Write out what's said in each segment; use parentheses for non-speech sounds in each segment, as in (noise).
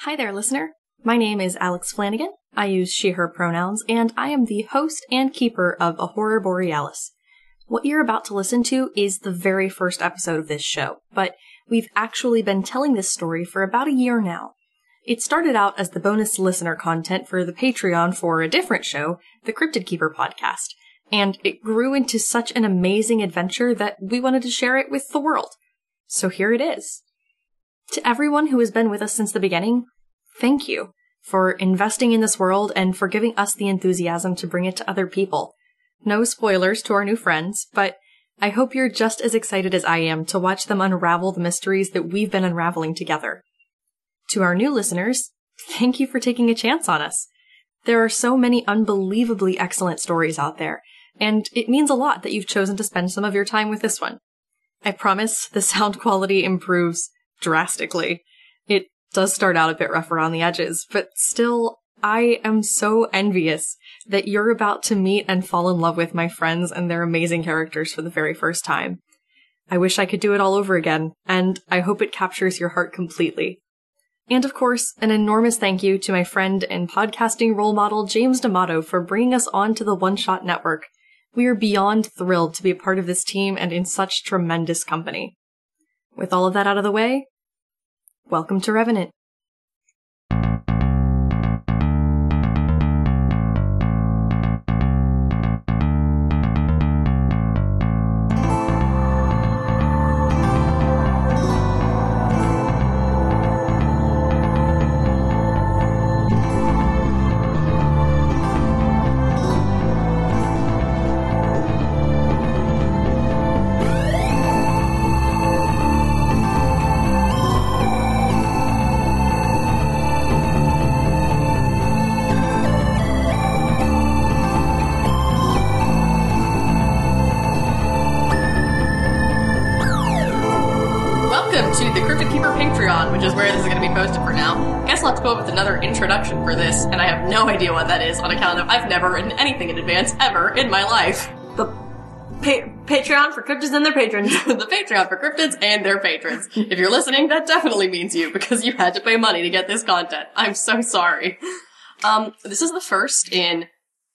Hi there, listener. My name is Alex Flanigan. I use she, her pronouns, and I am the host and keeper of A Horror Borealis. What you're about to listen to is the very first episode of this show, but we've actually been telling this story for about a year now. It started out as the bonus listener content for the Patreon for a different show, the Cryptid Keeper podcast, and it grew into such an amazing adventure that we wanted to share it with the world. So here it is. To everyone who has been with us since the beginning, thank you for investing in this world and for giving us the enthusiasm to bring it to other people. No spoilers to our new friends, but I hope you're just as excited as I am to watch them unravel the mysteries that we've been unraveling together. To our new listeners, thank you for taking a chance on us. There are so many unbelievably excellent stories out there, and it means a lot that you've chosen to spend some of your time with this one. I promise the sound (laughs) quality improves drastically. It does start out a bit rough around the edges, but still, I am so envious that you're about to meet and fall in love with my friends and their amazing characters for the very first time. I wish I could do it all over again, and I hope it captures your heart completely. And of course, an enormous thank you to my friend and podcasting role model James D'Amato for bringing us onto the One Shot Network. We are beyond thrilled to be a part of this team and in such tremendous company. With all of that out of the way, welcome to Revenant. Introduction for this, and I have no idea what that is on account of I've never written anything in advance ever in my life. The pa- Patreon for cryptids and their patrons. (laughs) the Patreon for cryptids and their patrons. If you're listening, that definitely means you because you had to pay money to get this content. I'm so sorry. Um, this is the first in,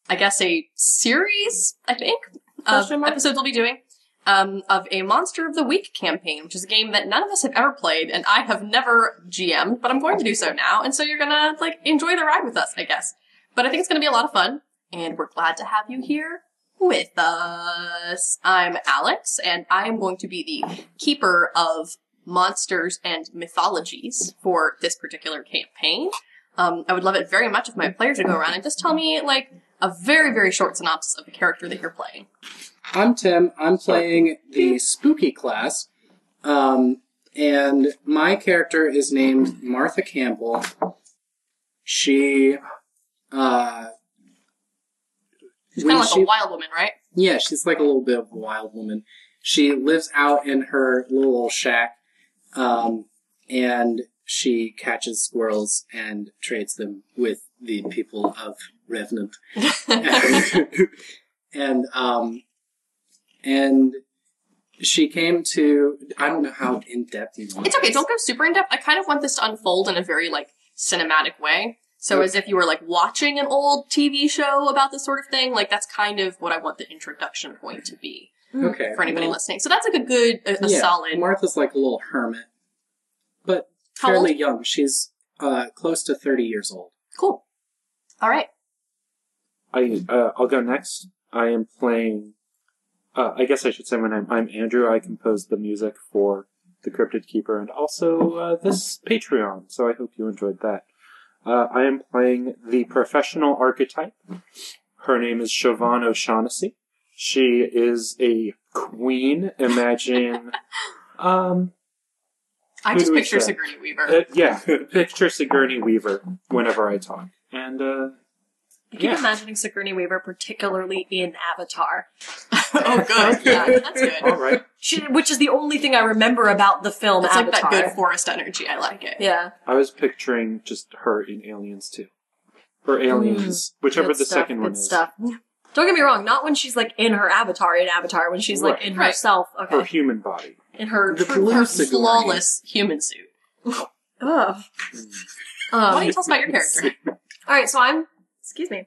I guess, a series, I think, of episodes we'll be doing. Um, of a Monster of the Week campaign, which is a game that none of us have ever played, and I have never GM'd, but I'm going to do so now, and so you're gonna, like, enjoy the ride with us, I guess. But I think it's gonna be a lot of fun, and we're glad to have you here with us. I'm Alex, and I am going to be the keeper of monsters and mythologies for this particular campaign. Um, I would love it very much if my players would go around and just tell me, like, a very, very short synopsis of the character that you're playing. I'm Tim. I'm playing the spooky class. Um, and my character is named Martha Campbell. She, uh, She's kind of like she- a wild woman, right? yeah, she's like a little bit of a wild woman. She lives out in her little shack, um, and she catches squirrels and trades them with the people of Revenant. (laughs) (laughs) and um and she came to I don't know how in depth you want It's okay. this. Don't go super in depth. I kind of want this to unfold in a very like cinematic way. So as if you were like watching an old TV show about this sort of thing. Like that's kind of what I want the introduction point to be okay for anybody well, listening. So that's like a good, a, a yeah, solid. Martha's like a little hermit, but How fairly old? young. She's uh close to thirty years old. Cool. All right. I uh, I'll go next. I am playing. Uh, I guess I should say my name. I'm Andrew. I composed the music for the Cryptid Keeper and also uh, this Patreon. So I hope you enjoyed that. Uh, I am playing the professional archetype. Her name is Siobhan O'Shaughnessy. She is a queen. Imagine, (laughs) um, I just picture? Sigourney Weaver. uh, yeah, (laughs) picture Sigourney Weaver whenever I talk, and uh, I keep Yeah. imagining Sigourney Weaver, particularly in Avatar. (laughs) oh, (laughs) good. Yeah, that's (laughs) good. all right. She, which is the only thing I remember about the film That's like that good forest energy. I like it. yeah. I was picturing just her in Aliens too, or Aliens, whichever the stuff, second one is. stuff. Don't get me wrong, not when she's like in her avatar in Avatar, when she's like in Right. herself. Her human body. In her The true blue her- Flawless human suit. Ugh. Why don't Um, you tell us about your character? all right, so I'm. Excuse me.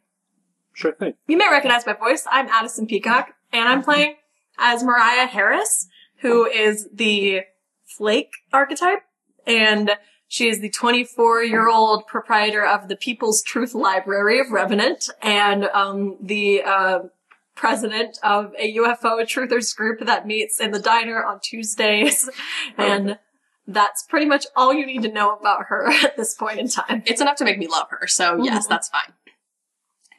Sure thing. You may recognize my voice. I'm Addison Peacock, and I'm playing as Moriah Harris, who is the Flake archetype, and she is the 24 year old proprietor of the People's Truth Library of Revenant, and um, the uh, president of a UFO truthers group that meets in the diner on Tuesdays, (laughs) and that's pretty much all you need to know about her (laughs) at this point in time. It's enough to make me love her, so yes, Mhm. that's fine.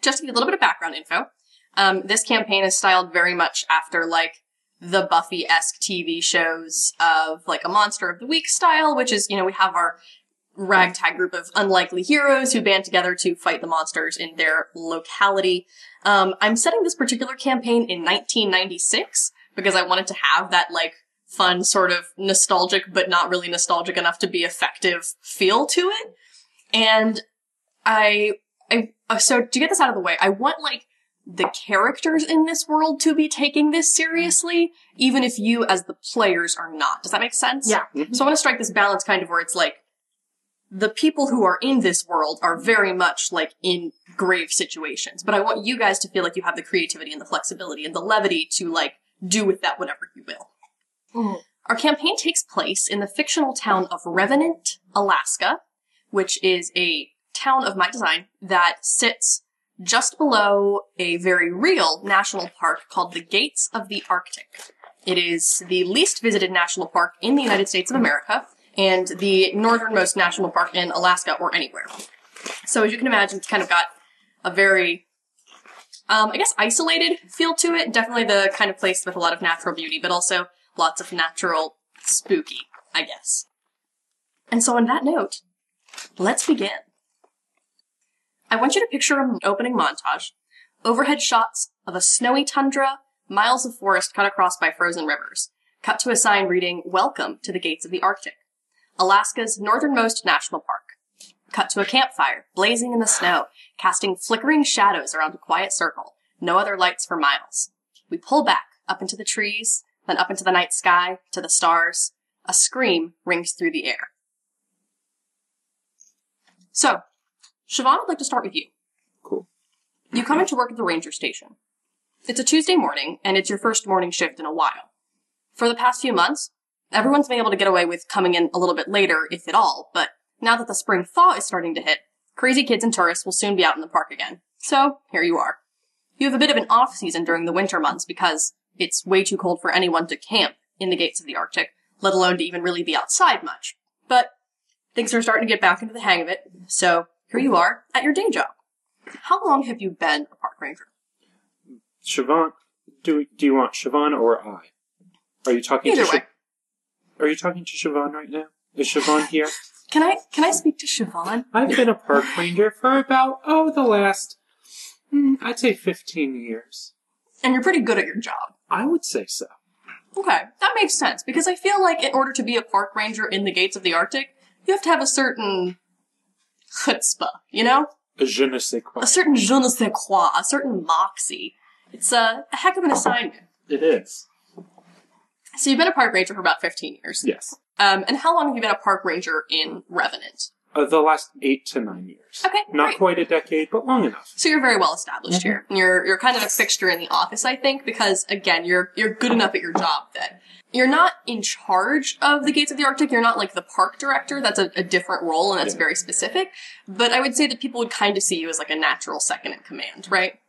Just to give a little bit of background info, um, this campaign is styled very much after like the Buffy-esque TV shows of like a Monster of the Week style, which is, you know, we have our ragtag group of unlikely heroes who band together to fight the monsters in their locality. Um, I'm setting this particular campaign in 1996 because I wanted to have that like fun sort of nostalgic but not really nostalgic enough to be effective feel to it. And I, I, uh, so to get this out of the way, I want like the characters in this world to be taking this seriously, even if you as the players are not. Does that make sense? Yeah. So I want to strike this balance kind of where it's like, the people who are in this world are very much like in grave situations, but I want you guys to feel like you have the creativity and the flexibility and the levity to like do with that whatever you will. Mhm. Our campaign takes place in the fictional town of Revenant, Alaska, which is a town of my design that sits just below a very real national park called the Gates of the Arctic. It is the least visited national park in the United States of America and the northernmost national park in Alaska or anywhere. So as you can imagine, it's kind of got a very, um, I guess, isolated feel to it. Definitely the kind of place with a lot of natural beauty, but also lots of natural spooky, I guess. And so on that note, let's begin. I want you to picture an opening montage. Overhead shots of a snowy tundra, miles of forest cut across by frozen rivers. Cut to a sign reading, Welcome to the Gates of the Arctic. Alaska's northernmost national park. Cut to a campfire, blazing in the snow, casting flickering shadows around a quiet circle. No other lights for miles. We pull back, up into the trees, then up into the night sky, to the stars. A scream rings through the air. So, Siobhan, I'd like to start with you. Cool. You come into work at the ranger station. It's a Tuesday morning, and it's your first morning shift in a while. For the past few months, everyone's been able to get away with coming in a little bit later, if at all, but now that the spring thaw is starting to hit, crazy kids and tourists will soon be out in the park again. So, here you are. You have a bit of an off season during the winter months because it's way too cold for anyone to camp in the gates of the Arctic, let alone to even really be outside much. But things are starting to get back into the hang of it, so here you are at your day job. How long have you been a park ranger? Siobhan, do do you want Siobhan or I? Are you talking Either to way. Siobhan? Are you talking to Siobhan right now? Is Siobhan here? (laughs) Can I can I speak to Siobhan? I've been a park ranger for about oh the last hmm, I'd say fifteen years. And you're pretty good at your job. I would say so. Okay, that makes sense because I feel like in order to be a park ranger in the gates of the Arctic, you have to have a certain chutzpah, you know? Je ne sais quoi. A certain je ne sais quoi, a certain moxie. It's a, a heck of an assignment. It is. So you've been a park ranger for about 15 years. Yes. Um, and how long have you been a park ranger in Revenant? Uh, the last eight to nine years. Okay, Not great. quite a decade, but long enough. So you're very well established Mm-hmm. here. You're you're kind of a fixture in the office, I think, because again, you're you're good enough at your job that you're not in charge of the gates of the Arctic. You're not like the park director. That's a, a different role, and that's Yeah. very specific. But I would say that people would kind of see you as like a natural second in command, right?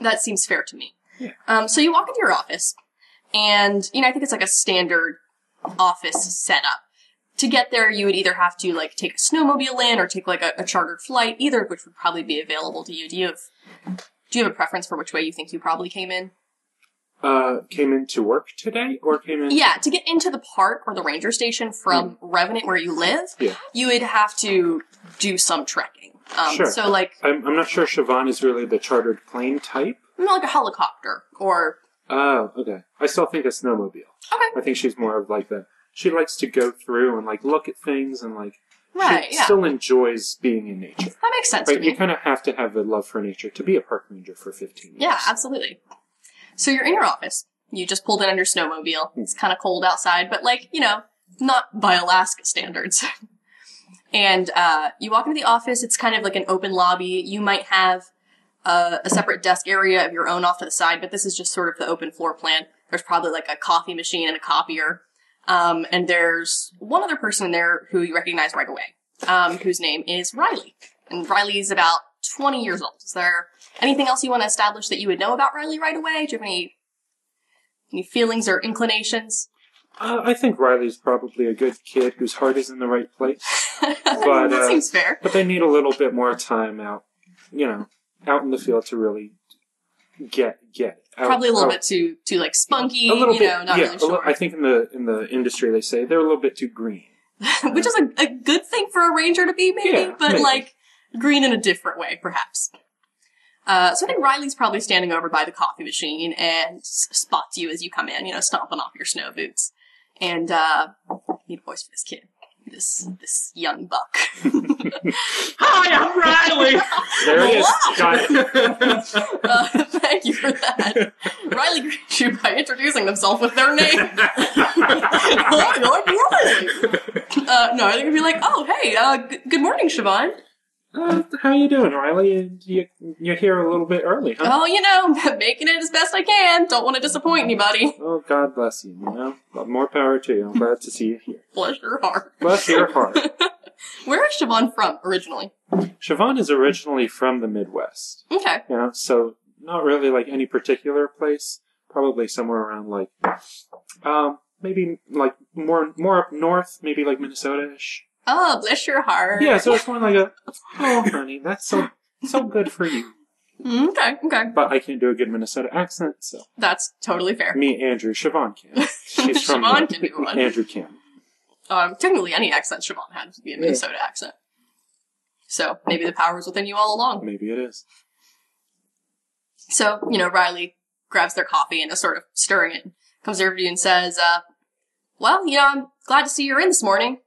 That seems fair to me. Mm-hmm. Yeah. Um, so you walk into your office, and you know I think it's like a standard office setup. To get there, you would either have to like take a snowmobile in or take like a, a chartered flight, either of which would probably be available to you. Do you have do you have a preference for which way you think you probably came in? Uh, came into work today, or came in? Yeah, to get into the park or the ranger station from Revenant where you live, Yeah. you would have to do some trekking. Um, Sure. So like I'm, I'm not sure Siobhan is really the chartered plane type. like a helicopter or Oh, okay. I still think a snowmobile. okay, I think she's more of like the. She likes to go through and like look at things and like. right? She Yeah, still enjoys being in nature. that makes sense to Right, me. you kind of have to have a love for nature to be a park ranger for 15 years. Yeah, absolutely. So you're in your office. You just pulled in on your snowmobile. It's kind of cold outside, but like, you know, not by Alaska standards. (laughs) And uh, you walk into the office. It's kind of like an open lobby. You might have uh, a separate desk area of your own off to the side, but this is just sort of the open floor plan. There's probably like a coffee machine and a copier. Um, and there's one other person in there who you recognize right away, um, whose name is Riley. And Riley's about 20 years old. Is there anything else you want to establish that you would know about Riley right away? Do you have any any feelings or inclinations? Uh, I think Riley's probably a good kid whose heart is in the right place, (laughs) that uh, seems fair. but they need a little bit more time out, you know, out in the field to really get get out, Probably a little out- bit too too like spunky, a little you bit. know, not yeah, really li- sure. I think in the in the industry they say they're a little bit too green. (laughs) Which is a, a good thing for a ranger to be, maybe, Yeah, but maybe. like green in a different way, perhaps. Uh, so I think Riley's probably standing over by the coffee machine and spots you as you come in, you know, stomping off your snow boots. And uh, I need a voice for this kid, this this young buck. (laughs) Hi, I'm Riley. There it is. Got it. (laughs) uh, thank you for that. Riley greets you by introducing themselves with their name. Hi, I'm Riley. Uh, no, I think it'd be like, oh, hey, uh, g- good morning, Siobhan. Uh, how you doing, Riley? You, you're here a little bit early, huh? Oh, you know, (laughs) making it as best I can. Don't want to disappoint anybody. (laughs) Oh, God bless you. You know, more power to you. I'm glad to see you here. (laughs) Bless your heart. Bless your heart. Where is Siobhan from originally? Siobhan is originally from the Midwest. Okay. You know, so not really like any particular place. Probably somewhere around like, um, maybe like more more up north, maybe like Minnesota-ish. Oh, bless your heart. Yeah, so it's more like a, oh, honey, that's so so good for you. Mm, Okay, okay. But I can't do a good Minnesota accent, so That's totally fair. me, Andrew, Siobhan can. (laughs) She's from Siobhan can do one. Andrew can. Um, technically, any accent Siobhan had would be a Minnesota accent. So maybe the power was within you all along. Maybe it is. So, you know, Riley grabs their coffee and is sort of stirring it, comes over to you and says, uh, well, you know, I'm glad to see you're in this morning.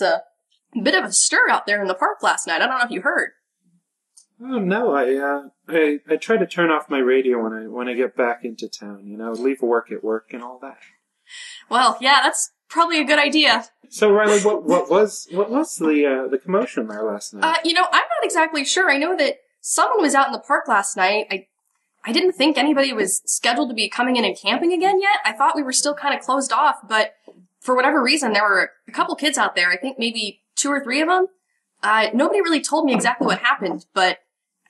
It's a bit of a stir out there in the park last night. I don't know if you heard. Oh no, I uh, I I try to turn off my radio when I when I get back into town. You know, leave work at work and all that. Well, yeah, that's probably a good idea. So Riley, what what was what was the uh, the commotion there last night? Uh, you know, I'm not exactly sure. I know that someone was out in the park last night. I, I didn't think anybody was scheduled to be coming in and camping again yet. I thought we were still kind of closed off, but for whatever reason, there were a couple kids out there. I think maybe two or three of them. Uh, nobody really told me exactly what happened, but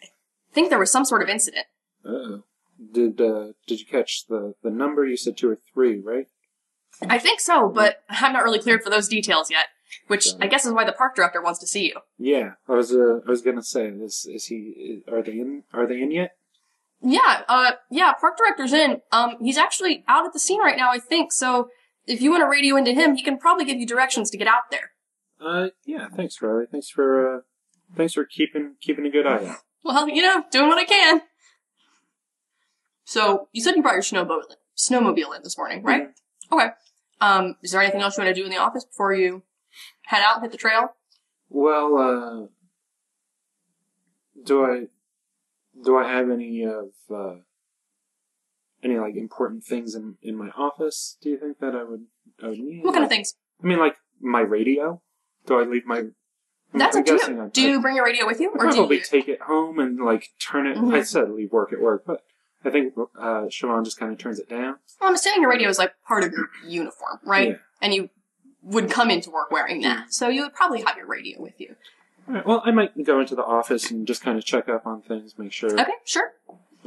I think there was some sort of incident. Uh-oh. Did uh, did you catch the the number? You said two or three, right? I think so, but I'm not really cleared for those details yet, which I guess is why the park director wants to see you. Yeah, I was uh, I was gonna say, is is he? Are they in? Are they in yet? Yeah, uh, yeah, park director's in. Um, he's actually out at the scene right now, I think, so if you want to radio into him, he can probably give you directions to get out there. Uh, yeah. Thanks, Riley. Thanks for uh, thanks for keeping keeping a good eye out. Well, you know, doing what I can. So, you said you brought your snowmobile, snowmobile in this morning, right? Okay. Um, is there anything else you want to do in the office before you head out and hit the trail? Well, uh, do I do I have any of uh, any like important things in in my office? Do you think that I would I would need? What kind of things? I mean, like my radio. Do I leave my? That's I'm up to guessing you. Do you bring your radio with you, I'd or do probably you? take it home and like turn it. Mhm. I said leave work at work, but I think uh, Siobhan just kind of turns it down. Well, I'm assuming your radio is like part of your uniform, right? Yeah. And you would come into work wearing that, so you would probably have your radio with you. Right, well, I might go into the office and just kind of check up on things, make sure Okay, sure.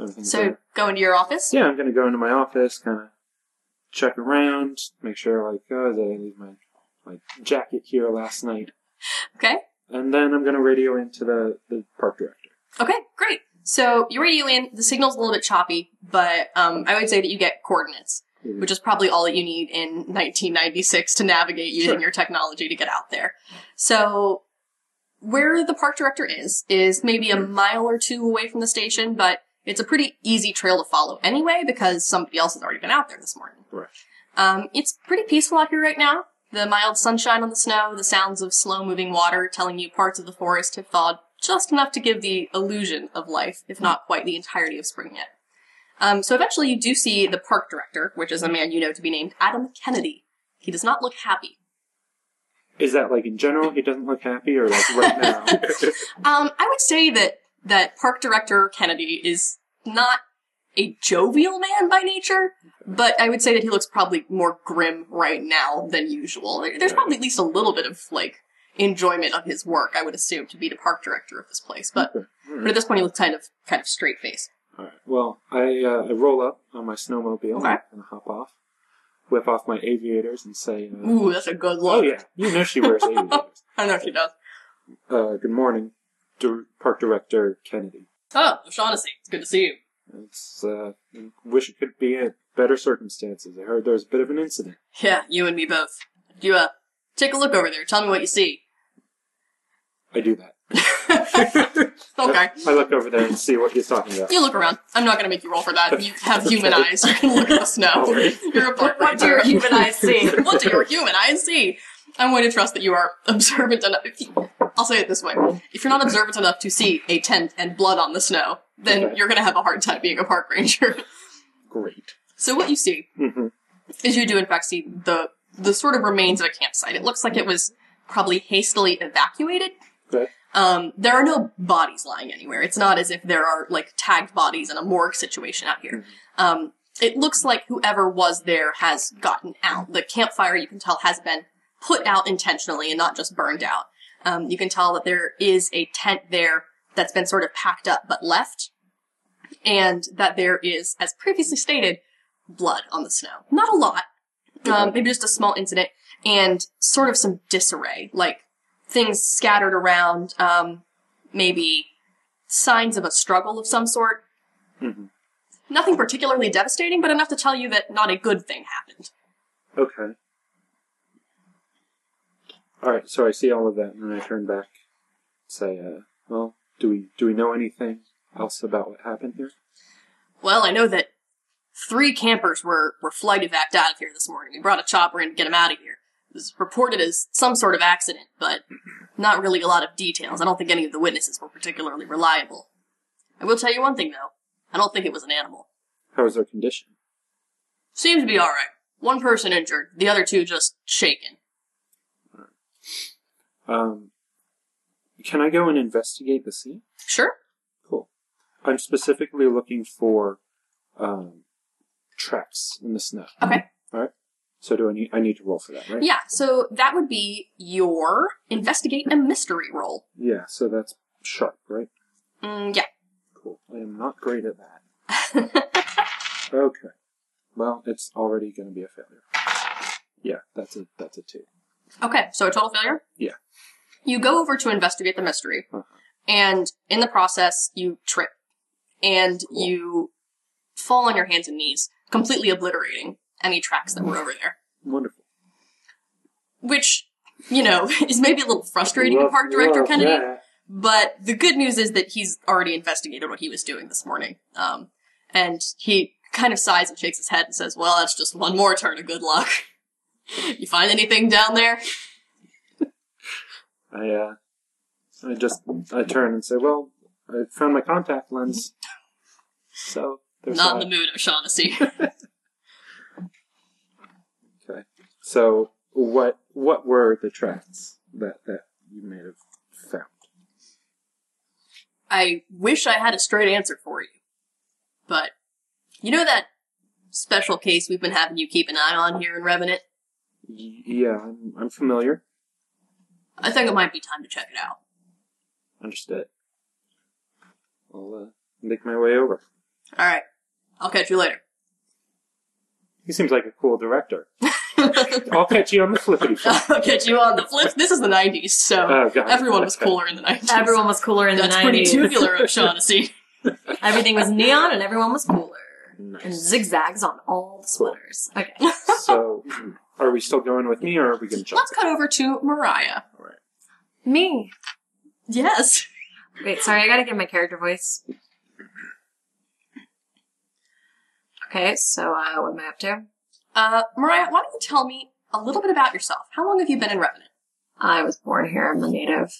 Everything's So there. go into your office. Yeah, I'm gonna go into my office, kind of check around, make sure like, oh, did I leave my my jacket here last night? Okay. And then I'm gonna radio into the the park director. Okay, great. So you radio in. The signal's a little bit choppy, but um, I would say that you get coordinates, which is probably all that you need in 1996 to navigate using Sure. your technology to get out there. So where the park director is is maybe a mile or two away from the station, but it's a pretty easy trail to follow anyway because somebody else has already been out there this morning. Right. Um, it's pretty peaceful out here right now. The mild sunshine on the snow, the sounds of slow moving water telling you parts of the forest have thawed just enough to give the illusion of life, if not quite the entirety of spring yet. Um, so eventually you do see the park director, which is a man you know to be named Adam Kennedy. He does not look happy. Is that like in general he doesn't look happy, or like right now? (laughs) Um, I would say that that park director Kennedy is not a jovial man by nature, but I would say that he looks probably more grim right now than usual. There's probably at least a little bit of like enjoyment of his work, I would assume, to be the park director of this place. But but at this point, he looks kind of kind of straight face. All right. Well, I uh, I roll up on my snowmobile Okay. and hop off, whip off my aviators, and say, uh, Ooh, that's a good look." "Oh look. yeah, you know she wears (laughs) aviators." I know she does. Uh, good morning, Dir- Park Director Kennedy. Oh, O'Shaughnessy, it's good to see you. It's uh, wish it could be in better circumstances. I heard there was a bit of an incident. Yeah, you and me both. You uh, take a look over there. Tell me what you see. I do that. (laughs) Okay. I look over there and see what he's talking about. You look around. I'm not gonna make you roll for that. You have (laughs) human eyes. You can look at the snow. Alright. You're a park What do your human eyes see? what do your human eyes see? I'm going to trust that you are (laughs) observant enough. If you, I'll say it this way: if you're not observant enough to see a tent and blood on the snow, then Okay. you're going to have a hard time being a park ranger. (laughs) Great. so what you see hmm is you do in fact see the the sort of remains of a campsite. It looks like it was probably hastily evacuated. Okay. Um, there are no bodies lying anywhere. It's not as if there are like tagged bodies in a morgue situation out here. Um, it looks like whoever was there has gotten out. The campfire, you can tell, has been put out intentionally and not just burned out. Um, you can tell that there is a tent there that's been sort of packed up but left, and that there is, as previously stated, blood on the snow. Not a lot, um, maybe just a small incident, and sort of some disarray, like things scattered around, um, maybe signs of a struggle of some sort. Mhm. Nothing particularly devastating, but enough to tell you that not a good thing happened. Okay. All right. So I see all of that, and then I turn back, say, uh, "Well, do we do we know anything else about what happened here?" Well, I know that three campers were, were flight evac out of here this morning. We brought a chopper in to get them out of here. It was reported as some sort of accident, but not really a lot of details. I don't think any of the witnesses were particularly reliable. I will tell you one thing, though. I don't think it was an animal. How is their condition? Seems to be alright. One person injured, the other two just shaken. Um, can I go and investigate the scene? Sure. Cool. I'm specifically looking for um, tracks in the snow. Okay. All right. So do I need? I need to roll for that, right? Yeah, so that would be your investigate a mystery roll. Yeah. So that's sharp, right? Mm, yeah. Cool. I am not great at that. (laughs) Okay. Well, it's already going to be a failure. Yeah, that's a that's a two. Okay, so a total failure? Yeah. You go over to investigate the mystery, Uh-huh. and in the process, you trip. And you fall on your hands and knees, completely obliterating any tracks that were over there. Wonderful. Which, you know, (laughs) is maybe a little frustrating to Park Director Kennedy, that. but the good news is that he's already investigated what he was doing this morning. Um, and he kind of sighs and shakes his head and says, well, that's just one more turn of good luck. (laughs) (laughs) you find anything down there? (laughs) I uh, I just I turn and say, "Well, I found my contact lens." So there's Not in the mood, O'Shaughnessy. (laughs) Okay. So what what were the tracks that that you may have found? I wish I had a straight answer for you. But, you know that special case we've been having you keep an eye on here in Revenant? Y- yeah, I'm, I'm familiar. I think it might be time to check it out. Understood. I'll uh, make my way over. Alright. I'll catch you later. He seems like a cool director. (laughs) I'll catch you on the flippity flip. I'll catch you on the flip. This is the 90s, so Oh, God. everyone was cooler in the 90s. Everyone was cooler in That's the pretty 90s. tubular, (laughs) O'Shaughnessy. Everything was neon and everyone was cooler. And zigzags on all the sweaters. Okay. So, are we still going with me, or are we going to jump? Let's cut over to Moriah. All right. Me. Yes. Wait, sorry, I gotta get my character voice. Okay, so uh, what am I up to? Uh, Moriah, why don't you tell me a little bit about yourself? How long have you been in Revenant? I was born here. I'm a native.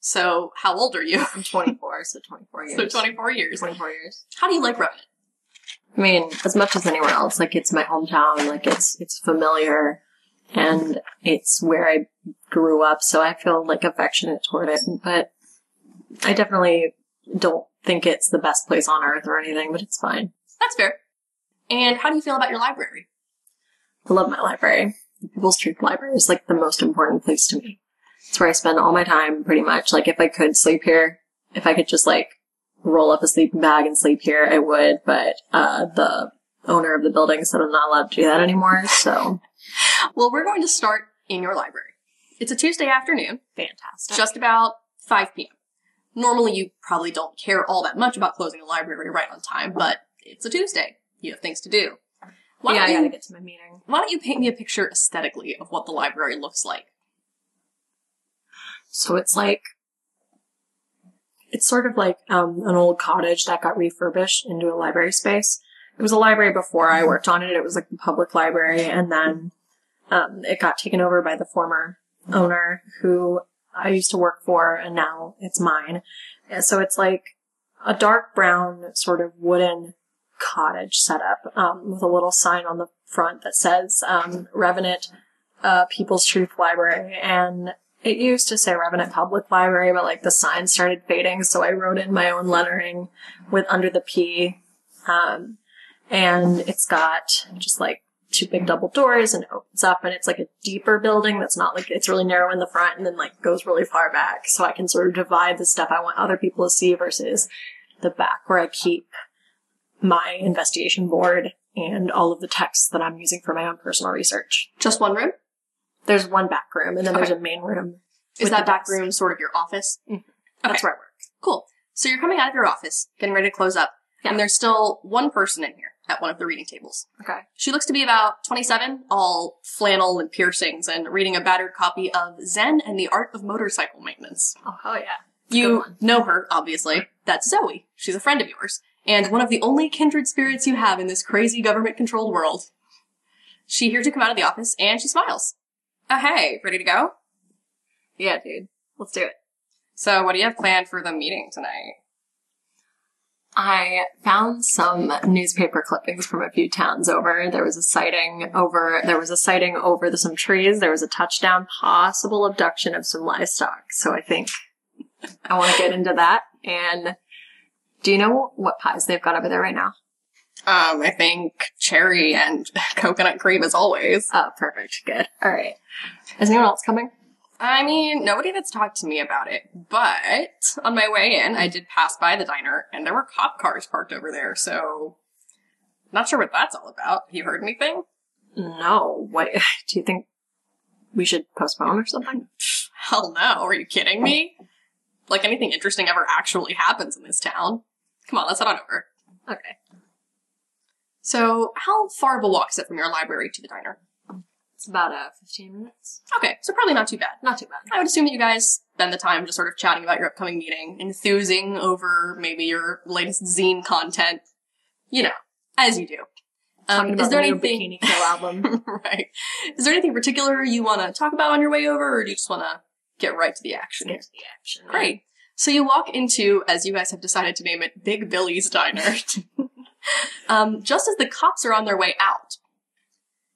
So, how old are you? I'm 24, so 24 (laughs) years. so, 24 years. 24 years. How do you like Revenant? I mean, as much as anywhere else, like it's my hometown, like it's it's familiar, and it's where I grew up, so I feel like affectionate toward it. But I definitely don't think it's the best place on earth or anything, but it's fine. That's fair. And how do you feel about your library? I love my library. The People's Truth Library is like the most important place to me. It's where I spend all my time pretty much. Like if I could sleep here, if I could just like roll up a sleeping bag and sleep here, I would, but uh the owner of the building said I'm not allowed to do that anymore, so Well, we're going to start in your library. It's a Tuesday afternoon, fantastic. just about 5 p.m. Normally, you probably don't care all that much about closing a library right on time, but it's a Tuesday. You have things to do. Why, yeah, I gotta you, get to my meeting. why don't you paint me a picture aesthetically of what the library looks like? So it's like it's sort of like um, an old cottage that got refurbished into a library space. It was a library before I worked on it. It was like a public library, and then um, it got taken over by the former owner who I used to work for, and now it's mine. And so it's like a dark brown sort of wooden cottage setup um, with a little sign on the front that says um, Revenant uh, People's Truth Library, and it used to say Revenant Public Library, but like the sign started fading, so I wrote in my own lettering with under the P. Um, and it's got just like two big double doors and it opens up and it's like a deeper building that's not like it's really narrow in the front and then like goes really far back. So I can sort of divide the stuff I want other people to see versus the back where I keep my investigation board and all of the texts that I'm using for my own personal research. Just one room? There's one back room and then there's a main room. Is that back room sort of your office? Mm-hmm. That's Okay. where I work. Cool. So you're coming out of your office, getting ready to close up, Yeah. and there's still one person in here at one of the reading tables. Okay. She looks to be about 27, all flannel and piercings, and reading a battered copy of Zen and the Art of Motorcycle Maintenance. Oh hell yeah. You know her, obviously. That's Zoe. She's a friend of yours, and one of the only kindred spirits you have in this crazy government-controlled world. She hears you come out of the office, and she smiles. Oh, hey, ready to go? Yeah, dude. Let's do it. So, what do you have planned for the meeting tonight? I found some newspaper clippings from a few towns over. There was a sighting over, there was a sighting over the, some trees. There was a touchdown, possible abduction of some livestock. So I think I want to get into that. And do you know what pies they've got over there right now? Um, I think cherry and (laughs) coconut cream as always. Oh, perfect. Good. All right. Is anyone else coming? I mean, nobody that's talked to me about it, but on my way in, I did pass by the diner and there were cop cars parked over there, so not sure what that's all about. You heard anything? No. What, (laughs) do you think we should postpone or something? (sighs) Hell no, are you kidding me? Like anything interesting ever actually happens in this town. Come on, let's head on over. Okay. So, how far of a walk is it from your library to the diner? It's about, uh, 15 minutes. Okay, so probably not too bad. Not too bad. I would assume that you guys spend the time just sort of chatting about your upcoming meeting, enthusing over maybe your latest zine content. You know, as you do. Um, is there anything? Bikini Kill album. (laughs) right. Is there anything particular you want to talk about on your way over, or do you just want to get right to the action? Get to the action. Great. So you walk into, as you guys have decided to name it, Big Billy's Diner. (laughs) um, just as the cops are on their way out,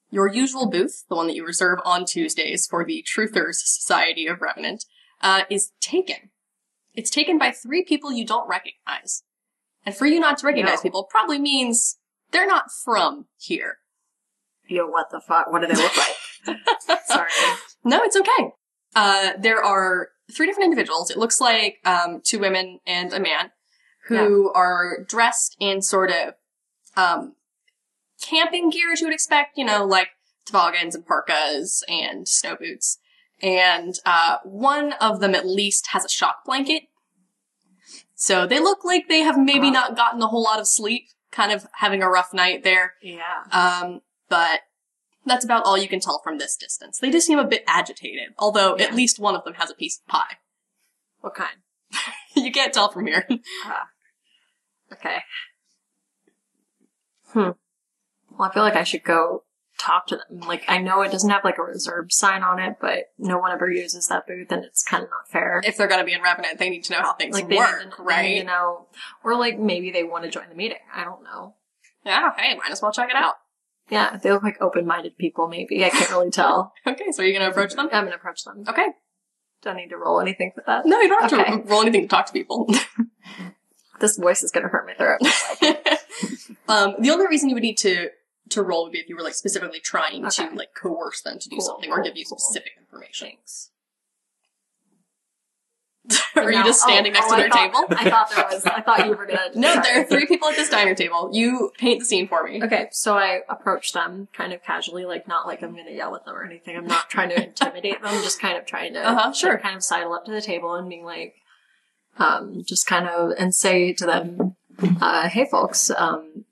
your usual booth, the one that you reserve on Tuesdays for the Truthers Society of Revenant, uh, is taken. It's taken by three people you don't recognize. And for you not to recognize No. people probably means they're not from here. Yo, what the fuck? What do they look like? (laughs) Sorry. No, it's okay. Uh, there are three different individuals. It looks like um, two women and a man who are dressed in sort of um, camping gear, as you would expect. You know, like toboggans and parkas and snow boots. And uh, one of them at least has a shock blanket. So they look like they have maybe Wow. not gotten a whole lot of sleep, kind of having a rough night there. Yeah. Um, but that's about all you can tell from this distance. They just seem a bit agitated, although Yeah. at least one of them has a piece of pie. What kind? (laughs) you can't tell from here. Okay. Hmm. Well, I feel like I should go talk to them. Like, I know it doesn't have like a reserved sign on it, but no one ever uses that booth, and it's kind of not fair. if they're going to be in Revenant, they need to know how things like work, to, right? to know, or like maybe they want to join the meeting. I don't know. Yeah, hey, might as well check it out. Yeah, they look like open-minded people. Maybe I can't really tell. (laughs) Okay, so are you gonna approach them? I'm gonna approach them. Okay. Do I need to roll anything for that? No, you don't have Okay. to roll anything to talk to people. (laughs) This voice is gonna hurt my throat. (laughs) um, the only reason you would need to to roll would be if you were like specifically trying Okay. to like coerce them to do Cool, something or give you cool. specific information. Thanks. (laughs) are you just standing Oh, next oh, to their thought- table? I thought there was. I thought you were gonna. (laughs) No, there are three people at this diner table. You paint the scene for me. Okay, so I approach them kind of casually, like not like I'm gonna yell at them or anything. I'm not trying to intimidate them, just kind of trying to Uh-huh, sure. kind of sidle up to the table and being like, um, just kind of and say to them, uh, "Hey, folks, um,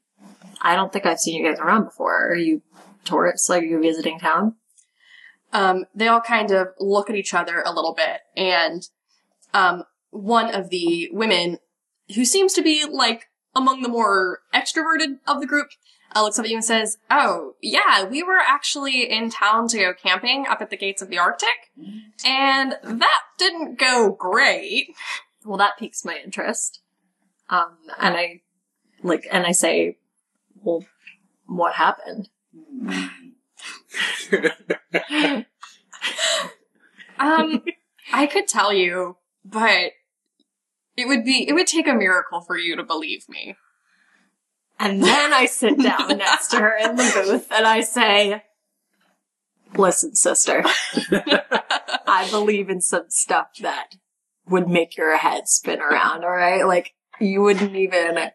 I don't think I've seen you guys around before. Are you tourists? Like, are you visiting town?" um, they all kind of look at each other a little bit, and um, one of the women, who seems to be like among the more extroverted of the group, uh, looks up at you and says, "Oh, yeah, we were actually in town to go camping up at the gates of the Arctic, and that didn't go great." Well, that piques my interest. Um, and I like, and I say, "Well, what happened?" Um, I could tell you, but it would be it would take a miracle for you to believe me. And then I sit down (laughs) next to her in the booth and I say, Listen, sister, (laughs) I believe in some stuff that would make your head spin around, alright? Like, you wouldn't even,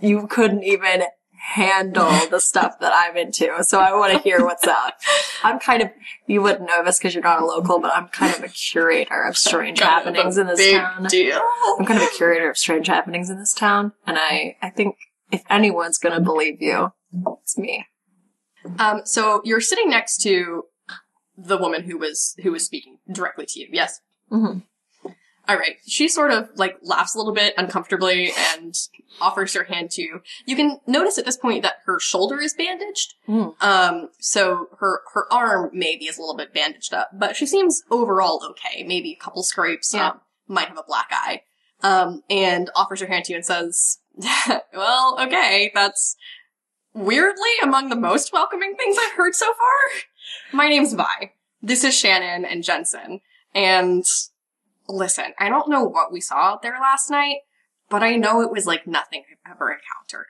you couldn't even handle the stuff that I'm into. So I want to hear what's up. I'm kind of, you wouldn't know this because you're not a local, but I'm kind of a curator of strange Kind of happenings in this town. Deal. I'm kind of a curator of strange happenings in this town, and I, I think if anyone's gonna believe you, it's me. Um, so you're sitting next to the woman who was who was speaking directly to you. Yes. Mhm. All right. She sort of like laughs a little bit uncomfortably and offers her hand to you. You can notice at this point that her shoulder is bandaged. Mm. Um, so her her arm maybe is a little bit bandaged up, but she seems overall okay. Maybe a couple scrapes. Yeah. Um, might have a black eye. Um, and offers her hand to you and says, (laughs) "Well, okay, that's weirdly among the most welcoming things I've heard so far. My name's Vi. This is Shannon and Jensen. And listen, I don't know what we saw out there last night, but I know it was like nothing I've ever encountered.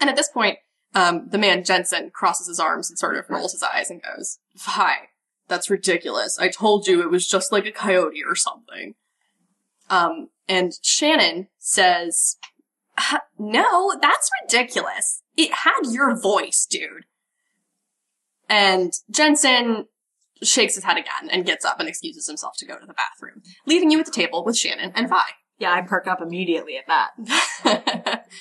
And at this point, um, the man Jensen crosses his arms and sort of rolls his eyes and goes, Vi, that's ridiculous. I told you it was just like a coyote or something. Um, and Shannon says, "Uh, no, that's ridiculous. It had your voice, dude. And Jensen shakes his head again and gets up and excuses himself to go to the bathroom, leaving you at the table with Shannon and Vi. Yeah, I perk up immediately at that. (laughs)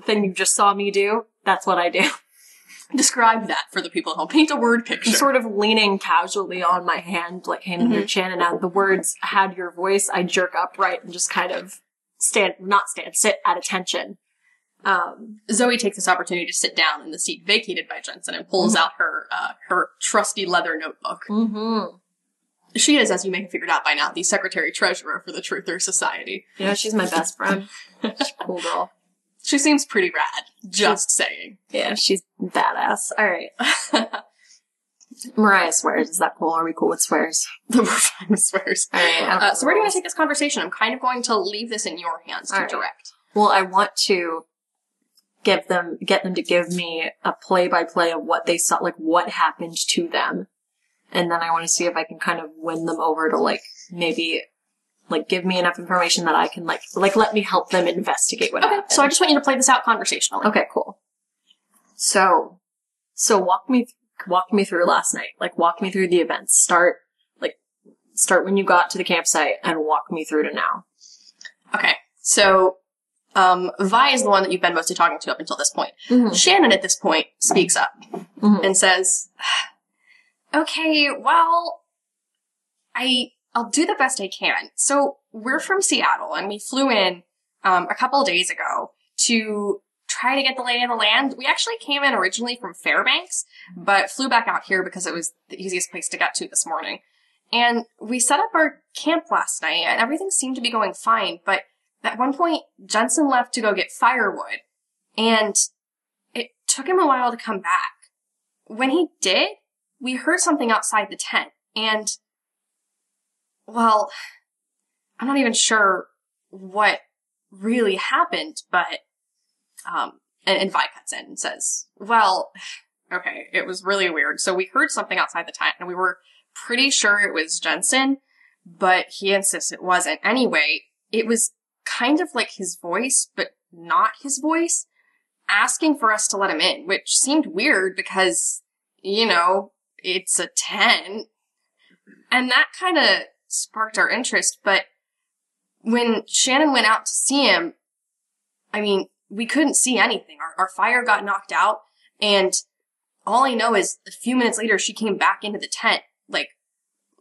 The thing you just saw me do, that's what I do. (laughs) Describe that for the people at home. Paint a word picture. I'm sort of leaning casually on my hand, like mm-hmm. handing chin, and out. The words had your voice. I jerk upright and just kind of stand, not stand, sit at attention. Um, Zoe takes this opportunity to sit down in the seat vacated by Jensen and pulls out her uh, her trusty leather notebook. mm-hmm. She is, as you may have figured out by now, the secretary treasurer for the Truther Society. You know, she's my best friend. She's a cool girl. (laughs) She seems pretty rad. Just saying. Yeah, she's badass. All right. (laughs) Moriah swears. Is that cool? Are we cool with swears? (laughs) the fine with swears. All right. Uh, so where do you want to take this conversation? I'm kind of going to leave this in your hands to right. direct. Well, I want to give them, get them to give me a play by play of what they saw, like what happened to them. And then I want to see if I can kind of win them over to like, maybe, like give me enough information that I can like, like let me help them investigate what Okay, happened. so I just want you to play this out conversationally. Okay, cool. So, so walk me, walk me through last night. Like walk me through the events. Start, like, start when you got to the campsite and walk me through to now. Okay, so um, Vi is the one that you've been mostly talking to up until this point. Mhm. Shannon at this point speaks up Mhm. and says, (sighs) "Okay, well, I I'll do the best I can. So we're from Seattle, and we flew in um, a couple days ago to try to get the lay of the land. We actually came in originally from Fairbanks, but flew back out here because it was the easiest place to get to this morning. And we set up our camp last night, and everything seemed to be going fine. But at one point, Jensen left to go get firewood, and it took him a while to come back. when he did, we heard something outside the tent, and well, I'm not even sure what really happened, but um, and, and Vi cuts in and says, "Well, okay, it was really weird. So we heard something outside the tent, and we were pretty sure it was Jensen, but he insists it wasn't. Anyway, it was kind of like his voice, but not his voice, asking for us to let him in, which seemed weird because, you know, it's a tent. And that kind of sparked our interest, but when Shannon went out to see him, I mean, we couldn't see anything. Our, our fire got knocked out, and all I know is a few minutes later, she came back into the tent, like,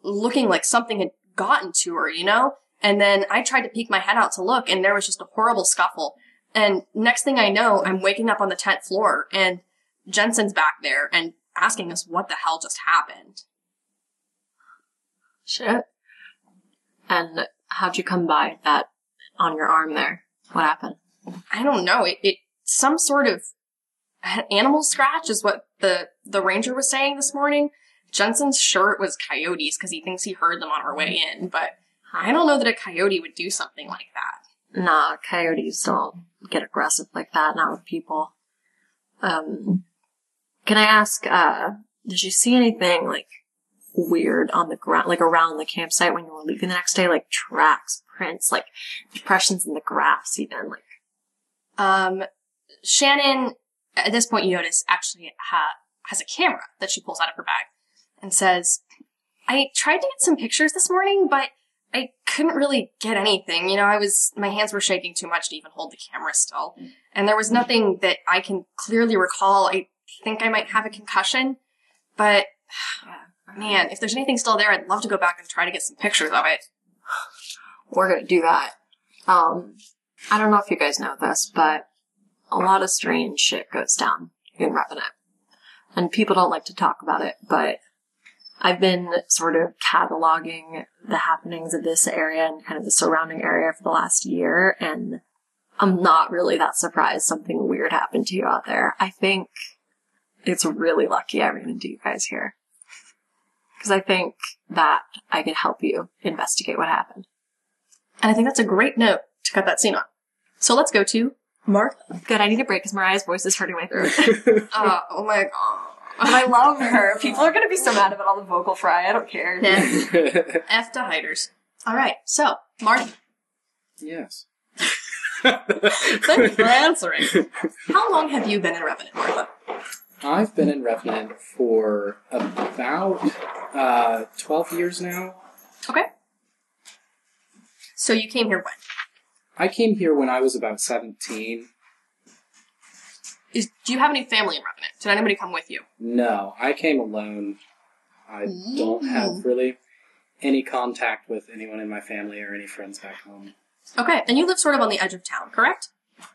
looking like something had gotten to her, you know? And then I tried to peek my head out to look, and there was just a horrible scuffle. And next thing I know, I'm waking up on the tent floor, and Jensen's back there and asking us what the hell just happened. Shit. And how'd you come by that on your arm there? What happened? I don't know. It, it some sort of animal scratch is what the the ranger was saying this morning. Jensen's sure it was coyotes because he thinks he heard them on our way in, but I don't know that a coyote would do something like that. Nah, coyotes don't get aggressive like that, not with people. Um, can I ask, uh, did you see anything, like, weird on the ground, like around the campsite when you were leaving the next day? Like tracks, prints, like depressions in the grass even, like, Um, Shannon, at this point, you notice actually ha- has a camera that she pulls out of her bag and says, "I tried to get some pictures this morning, but I couldn't really get anything. You know, I was my hands were shaking too much to even hold the camera still, and there was nothing that I can clearly recall. I think I might have a concussion, but." (sighs) Man, if there's anything still there, I'd love to go back and try to get some pictures of it. we're gonna do that. Um, I don't know if you guys know this, but a lot of strange shit goes down in Revenant. And people don't like to talk about it, but I've been sort of cataloging the happenings of this area and kind of the surrounding area for the last year, and I'm not really that surprised something weird happened to you out there. I think it's really lucky I ran into you guys here. Because I think that I could help you investigate what happened. And I think that's a great note to cut that scene on. So let's go to Martha. Good, I need a break because Moriah's voice is hurting my throat. (laughs) Uh, oh my god. But I love her. People are gonna be so mad about all the vocal fry. I don't care. (laughs) F to hiders. All right, so Martha, yes. thank you for (laughs) answering. How long have you been in Revenant, Martha? I've been in Revenant for about uh, 12 years now. Okay. So you came here when? I came here when I was about 17. Is do you have any family in Revenant? Did anybody come with you? No, I came alone. I don't have really any contact with anyone in my family or any friends back home. Okay, and you live sort of on the edge of town, correct?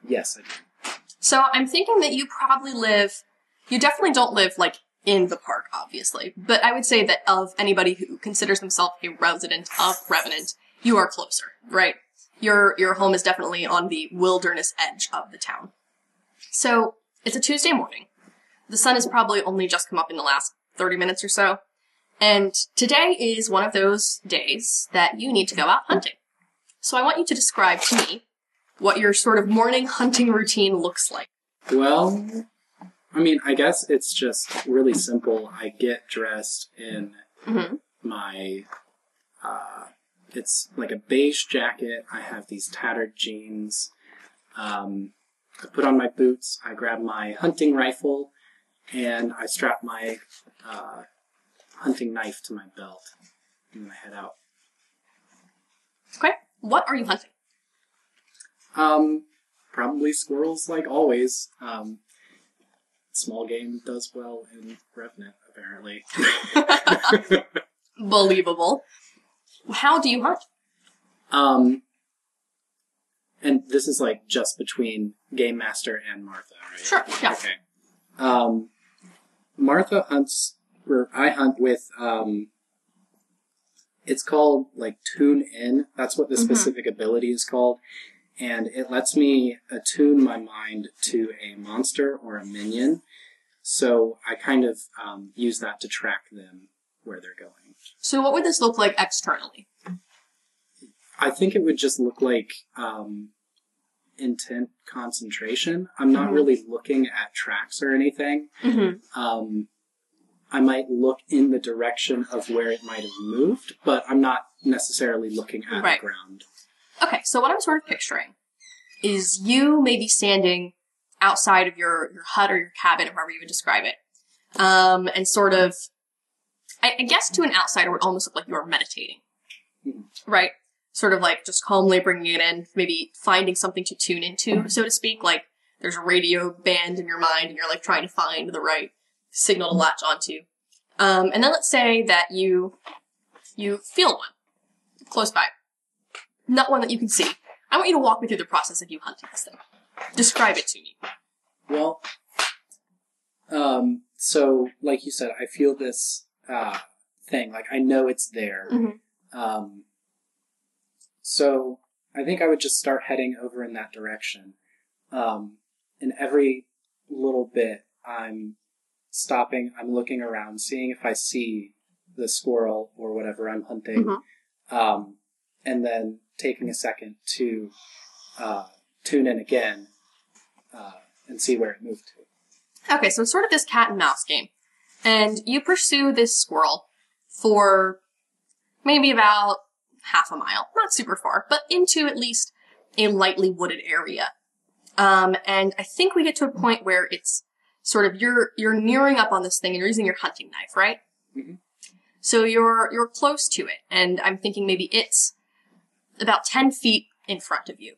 Yes, I do. So I'm thinking that you probably live. You definitely don't live like in the park, obviously, but I would say that of anybody who considers themselves a resident of Revenant, you are closer, right? Your your home is definitely on the wilderness edge of the town. So it's a Tuesday morning. The sun has probably only just come up in the last 30 minutes or so. And today is one of those days that you need to go out hunting. So I want you to describe to me what your sort of morning hunting routine looks like. Well, I mean, I guess it's just really simple. I get dressed in Mhm. my, uh, it's like a beige jacket. I have these tattered jeans. Um, I put on my boots. I grab my hunting rifle, and I strap my uh, hunting knife to my belt, and I head out. Okay? What are you hunting? Um, probably squirrels, like always. Um, small game does well in Revenant, apparently. (laughs) Believable. How do you hunt? um, and this is like just between Game Master and Martha, right? Sure, yeah. Okay. Um, Martha hunts, or I hunt with, um, it's called like Tune In. That's what the Mhm. specific ability is called. And it lets me attune my mind to a monster or a minion. So I kind of um, use that to track them where they're going. So what would this look like externally? I think it would just look like um, intent concentration. I'm not Mhm. really looking at tracks or anything. Mm-hmm. Um, I might look in the direction of where it might have moved, but I'm not necessarily looking at Right. the ground. Okay, so what I'm sort of picturing is you maybe standing outside of your, your hut or your cabin, or however you would describe it, um, and sort of, I, I guess to an outsider it would almost look like you are meditating, Mhm. right? Sort of like just calmly bringing it in, maybe finding something to tune into, so to speak. Like there's a radio band in your mind, and you're like trying to find the right signal to latch onto. Um, and then let's say that you you feel one close by not one that you can see. I want you to walk me through the process of you hunting this thing. Describe it to me. Well, um, so like you said, I feel this uh, thing. Like I know it's there. Mhm. Um, so I think I would just start heading over in that direction. Um, and every little bit, I'm stopping. I'm looking around, seeing if I see the squirrel or whatever I'm hunting. Mhm. Um, and then taking a second to uh, tune in again uh, and see where it moved to. Okay, so it's sort of this cat and mouse game. And you pursue this squirrel for maybe about half a mile. Not super far, but into at least a lightly wooded area. Um, and I think we get to a point where it's sort of you're you're nearing up on this thing and you're using your hunting knife, right? Mhm. So you're you're close to it, and I'm thinking maybe it's about ten feet in front of you,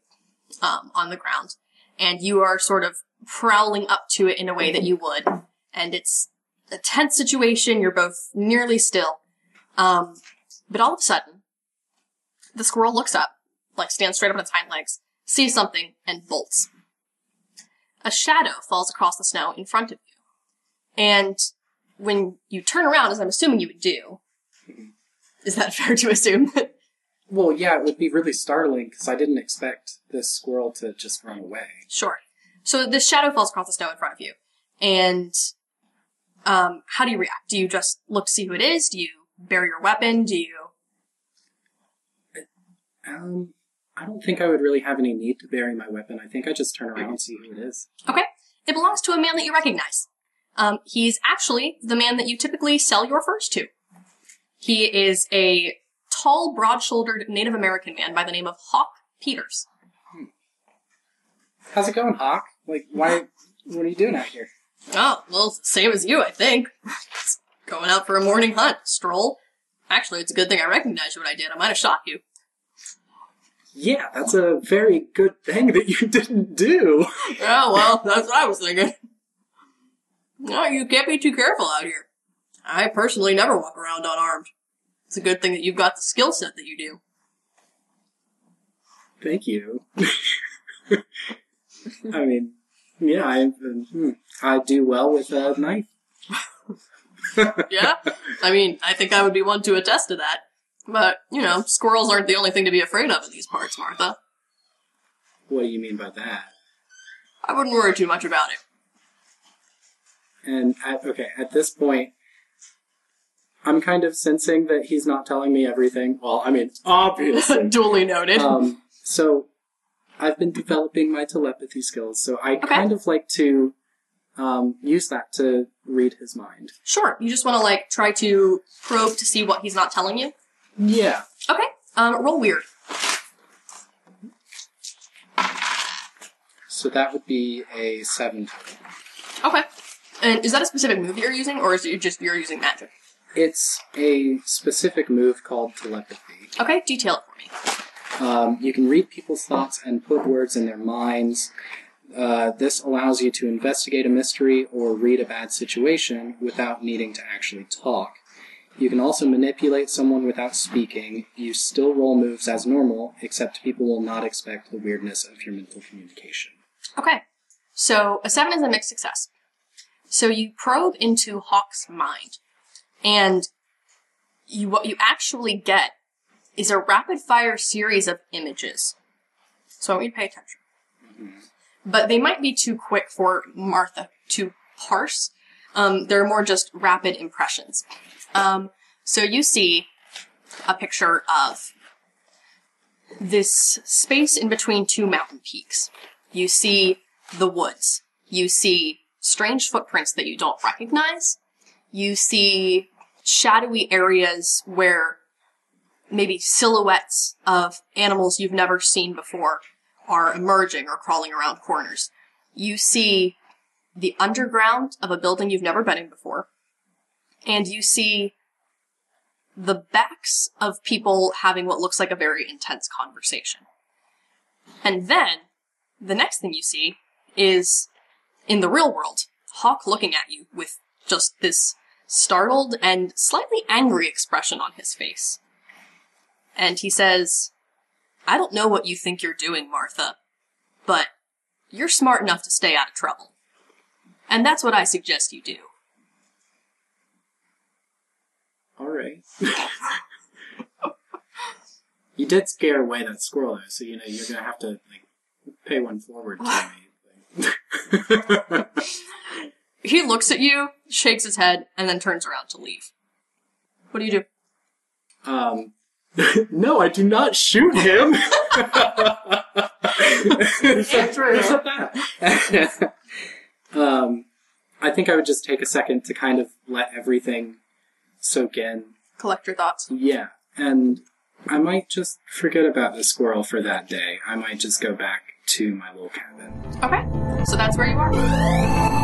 um, on the ground, and you are sort of prowling up to it in a way that you would, and it's a tense situation. You're both nearly still, um, but all of a sudden, the squirrel looks up, like stands straight up on its hind legs, sees something, and bolts. A shadow falls across the snow in front of you, and when you turn around, as I'm assuming you would do, is that (laughs) fair to assume? Well, yeah, it would be really startling because I didn't expect this squirrel to just run away. Sure. So this shadow falls across the snow in front of you, and um, how do you react? Do you just look to see who it is? Do you bury your weapon? Do you? Um, I don't think I would really have any need to bury my weapon. I think I just turn around and see who it is. Okay. It belongs to a man that you recognize. Um, he's actually the man that you typically sell your furs to. He is a tall, broad-shouldered Native American man by the name of Hawk Peters. How's it going, Hawk? Like, why? What are you doing out here? Oh, well, same as you, I think. Going out for a morning hunt, stroll. Actually, it's a good thing I recognized what I did. I might have shot you. Yeah, that's a very good thing that you (laughs) didn't do. Oh, well, that's what I was thinking. No, you can't be too careful out here. I personally never walk around unarmed. It's a good thing that you've got the skill set that you do. Thank you. (laughs) I mean, yeah, I hmm, I do well with a knife. (laughs) Yeah? I mean, I think I would be one to attest to that. But, you know, squirrels aren't the only thing to be afraid of in these parts, Martha. What do you mean by that? I wouldn't worry too much about it. And at, okay, at this point, I'm kind of sensing that he's not telling me everything. Well, I mean, obviously. (laughs) Duly noted. um, so I've been developing my telepathy skills, so I Okay. kind of like to um, use that to read his mind. Sure, you just want to, like, try to probe to see what he's not telling you? Yeah. Okay, um, roll weird. So that would be a seven. Okay. And is that a specific move you're using, or is it just you're using magic? It's a specific move called telepathy. Okay, detail it for me. Um, you can read people's thoughts and put words in their minds. Uh, this allows you to investigate a mystery or read a bad situation without needing to actually talk. You can also manipulate someone without speaking. You still roll moves as normal, except people will not expect the weirdness of your mental communication. Okay. So a seven is a mixed success. So you probe into Hawk's mind, and you what you actually get is a rapid fire series of images. So I want you to pay attention. But they might be too quick for Martha to parse. Um, they're more just rapid impressions. Um, so you see a picture of this space in between two mountain peaks. You see the woods. You see strange footprints that you don't recognize. You see shadowy areas where maybe silhouettes of animals you've never seen before are emerging or crawling around corners. You see the underground of a building you've never been in before. And you see the backs of people having what looks like a very intense conversation. And then the next thing you see is in the real world, Hawk looking at you with just this startled and slightly angry expression on his face. And he says, I don't know what you think you're doing, Martha, but you're smart enough to stay out of trouble. And that's what I suggest you do. All right. (laughs) you did scare away that squirrel, though, so you know you're gonna have to like pay one forward to me. (laughs) He looks at you, shakes his head, and then turns around to leave. What do you do? um, (laughs) no, I do not shoot him. Andrew. um, I think I would just take a second to kind of let everything soak in. Collect your thoughts. Yeah, and I might just forget about the squirrel for that day. I might just go back to my little cabin. Okay, so that's where you are.